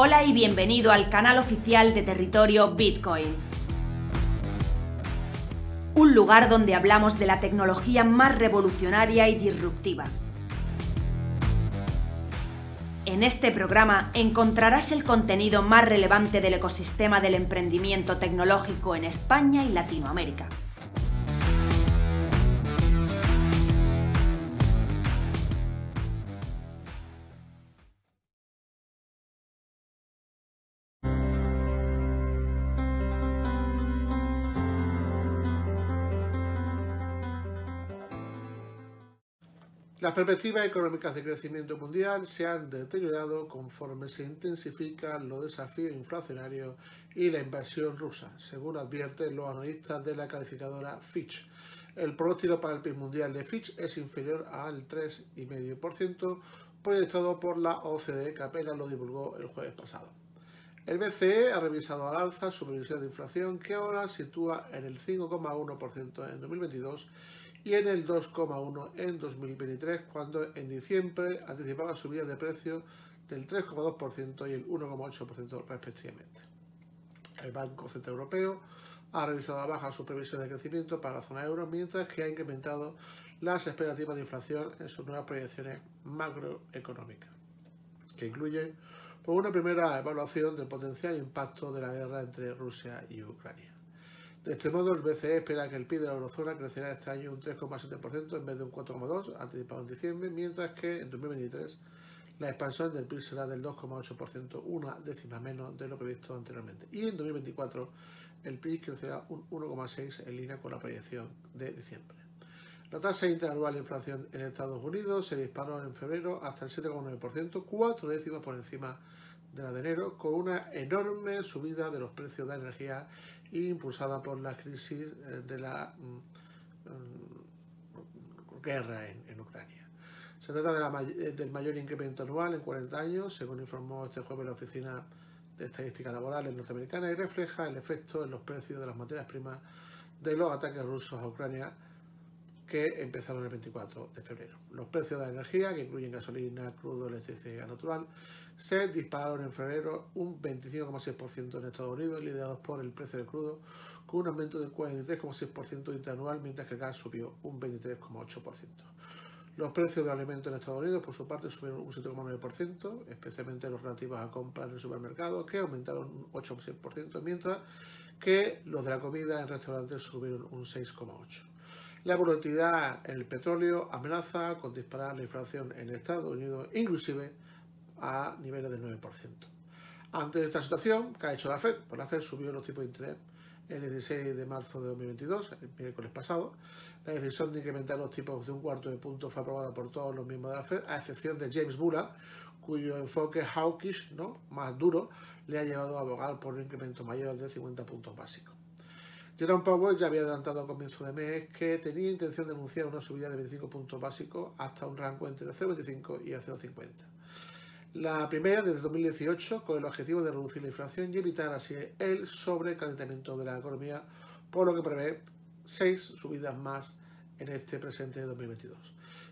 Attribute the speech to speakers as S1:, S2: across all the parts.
S1: Hola y bienvenido al canal oficial de territorio Bitcoin. Un lugar donde hablamos de la tecnología más revolucionaria y disruptiva. En este programa encontrarás el contenido más relevante del ecosistema del emprendimiento tecnológico en España y Latinoamérica.
S2: Las perspectivas económicas de crecimiento mundial se han deteriorado conforme se intensifican los desafíos inflacionarios y la invasión rusa, según advierten los analistas de la calificadora Fitch. El pronóstico para el PIB mundial de Fitch es inferior al 3,5%, proyectado por la OCDE, que apenas lo divulgó el jueves pasado. El BCE ha revisado al alza su previsión de inflación, que ahora sitúa en el 5,1% en 2022 y en el 2,1 en 2023, cuando en diciembre anticipaba subidas de precios del 3,2% y el 1,8% respectivamente. El Banco Central Europeo ha revisado a la baja su previsión de crecimiento para la zona euro, mientras que ha incrementado las expectativas de inflación en sus nuevas proyecciones macroeconómicas, que incluyen una primera evaluación del potencial impacto de la guerra entre Rusia y Ucrania. De este modo, el BCE espera que el PIB de la eurozona crecerá este año un 3,7% en vez de un 4,2% anticipado en diciembre, mientras que en 2023 la expansión del PIB será del 2,8%, una décima menos de lo previsto anteriormente. Y en 2024 el PIB crecerá un 1,6% en línea con la proyección de diciembre. La tasa interanual de inflación en Estados Unidos se disparó en febrero hasta el 7,9%, cuatro décimas por encima de la de enero, con una enorme subida de los precios de la energía impulsada por la crisis eh, de la mm, mm, guerra en, Ucrania. Se trata eh, del mayor incremento anual en 40 años, según informó este jueves la Oficina de Estadística Laboral norteamericana, y refleja el efecto en los precios de las materias primas de los ataques rusos a Ucrania que empezaron el 24 de febrero. Los precios de la energía, que incluyen gasolina, crudo, electricidad y gas natural, se dispararon en febrero un 25,6% en Estados Unidos, liderados por el precio del crudo, con un aumento del 43,6% interanual, mientras que el gas subió un 23,8%. Los precios de alimentos en Estados Unidos, por su parte, subieron un 7,9%, especialmente los relativos a compras en el supermercado, que aumentaron un 8,6%, mientras que los de la comida en restaurantes subieron un 6,8%. La volatilidad en el petróleo amenaza con disparar la inflación en Estados Unidos, inclusive a niveles del 9%. Ante esta situación, ¿qué ha hecho la Fed? Pues la Fed subió los tipos de interés el 16 de marzo de 2022, el miércoles pasado. La decisión de incrementar los tipos de un cuarto de punto fue aprobada por todos los miembros de la Fed, a excepción de James Bullard, cuyo enfoque hawkish, ¿no? más duro, le ha llevado a abogar por un incremento mayor de 50 puntos básicos. Jerome Powell ya había adelantado a comienzo de mes que tenía intención de anunciar una subida de 25 puntos básicos hasta un rango entre 0,25 y 0,50. La primera desde 2018 con el objetivo de reducir la inflación y evitar así el sobrecalentamiento de la economía, por lo que prevé seis subidas más en este presente de 2022.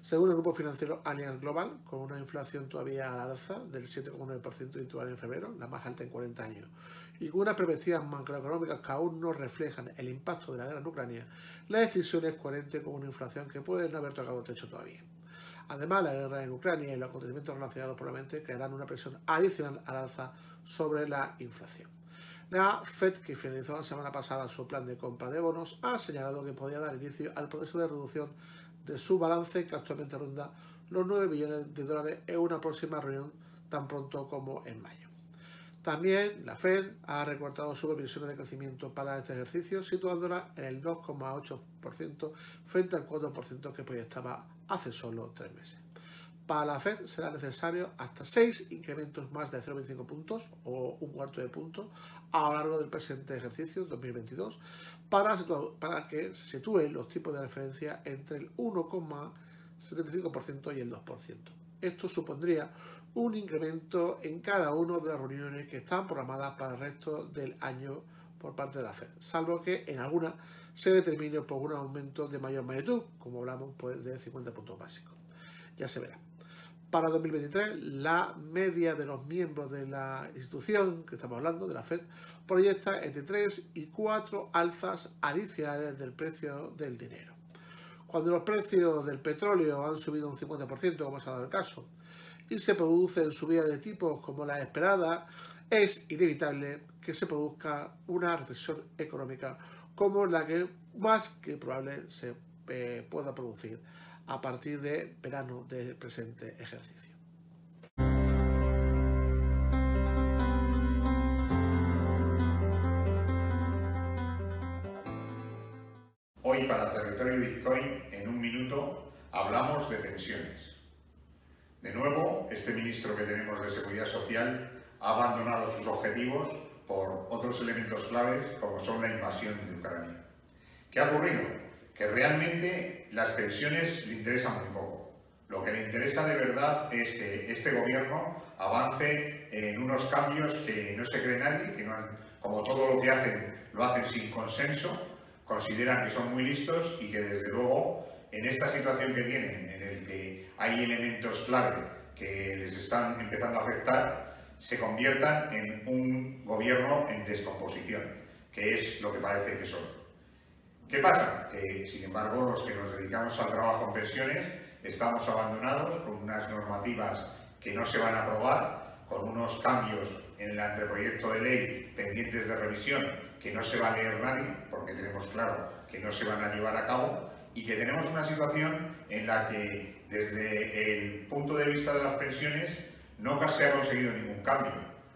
S2: Según el grupo financiero Allianz Global, con una inflación todavía a la alza del 7,9% habitual en febrero, la más alta en 40 años, y con unas perspectivas macroeconómicas que aún no reflejan el impacto de la guerra en Ucrania, la decisión es coherente con una inflación que puede no haber tocado techo todavía. Además, la guerra en Ucrania y los acontecimientos relacionados probablemente crearán una presión adicional al alza sobre la inflación. La Fed, que finalizó la semana pasada su plan de compra de bonos, ha señalado que podría dar inicio al proceso de reducción de su balance, que actualmente ronda los 9 billones de dólares en una próxima reunión tan pronto como en mayo. También la Fed ha recortado su previsión de crecimiento para este ejercicio, situándola en el 2,8% frente al 4% que proyectaba hace solo tres meses. Para la Fed será necesario hasta 6 incrementos más de 0,25 puntos o un cuarto de punto a lo largo del presente ejercicio 2022 para, para que se sitúen los tipos de referencia entre el 1,75% y el 2%. Esto supondría un incremento en cada una de las reuniones que están programadas para el resto del año por parte de la Fed, salvo que en alguna se determine por un aumento de mayor magnitud, como hablamos pues, de 50 puntos básicos. Ya se verá. Para 2023, la media de los miembros de la institución que estamos hablando, de la FED, proyecta entre 3 y 4 alzas adicionales del precio del dinero. Cuando los precios del petróleo han subido un 50%, como ha dado el caso, y se producen subidas de tipos como la esperada, es inevitable que se produzca una recesión económica como la que más que probable se eh, pueda producir a partir de verano del presente ejercicio.
S3: Hoy para Territorio Bitcoin, en un minuto, hablamos de pensiones. De nuevo, este ministro que tenemos de Seguridad Social ha abandonado sus objetivos por otros elementos claves como son la invasión de Ucrania. ¿Qué ha ocurrido? Que realmente las pensiones le interesan muy poco. Lo que le interesa de verdad es que este gobierno avance en unos cambios que no se cree nadie, que como todo lo que hacen lo hacen sin consenso, consideran que son muy listos y que desde luego en esta situación que tienen, en el que hay elementos clave que les están empezando a afectar, se conviertan en un gobierno en descomposición, que es lo que parece que son. ¿Qué pasa? Que, sin embargo, los que nos dedicamos al trabajo en pensiones estamos abandonados con unas normativas que no se van a aprobar, con unos cambios en el anteproyecto de ley pendientes de revisión que no se va a leer nadie, porque tenemos claro que no se van a llevar a cabo, y que tenemos una situación en la que desde el punto de vista de las pensiones no se ha conseguido ningún cambio.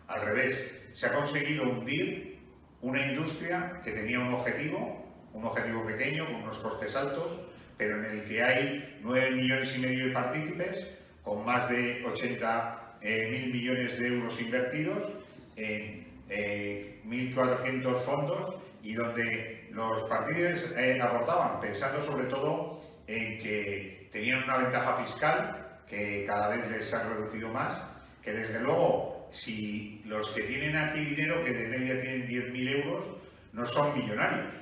S3: Al revés, se ha conseguido hundir una industria que tenía un objetivo, un objetivo pequeño, con unos costes altos, pero en el que hay 9 millones y medio de partícipes, con más de 80 eh, mil millones de euros invertidos en 1.400 eh, fondos y donde los partícipes eh, aportaban, pensando sobre todo en que tenían una ventaja fiscal que cada vez les ha reducido más, que desde luego, si los que tienen aquí dinero, que de media tienen 10.000 euros, no son millonarios.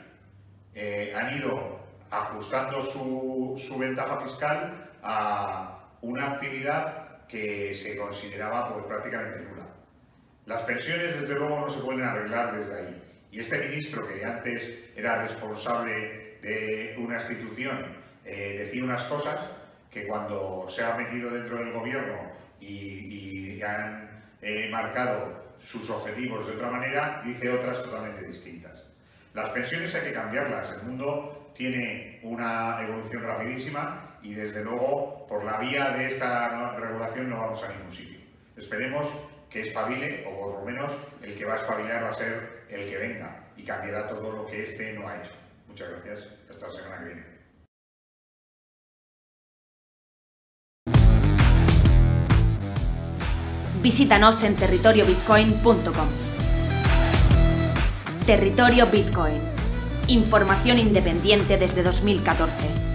S3: Eh, han ido ajustando su, ventaja fiscal a una actividad que se consideraba pues, prácticamente nula. Las pensiones, desde luego, no se pueden arreglar desde ahí. Y este ministro, que antes era responsable de una institución, eh, decía unas cosas que cuando se ha metido dentro del gobierno y, han eh, marcado sus objetivos de otra manera, dice otras totalmente distintas. Las pensiones hay que cambiarlas. El mundo tiene una evolución rapidísima y desde luego por la vía de esta regulación no vamos a ningún sitio. Esperemos que espabile, o por lo menos el que va a espabilar va a ser el que venga y cambiará todo lo que este no ha hecho. Muchas gracias. Hasta la semana que viene.
S1: Visítanos en territoriobitcoin.com. Territorio Bitcoin. Información independiente desde 2014.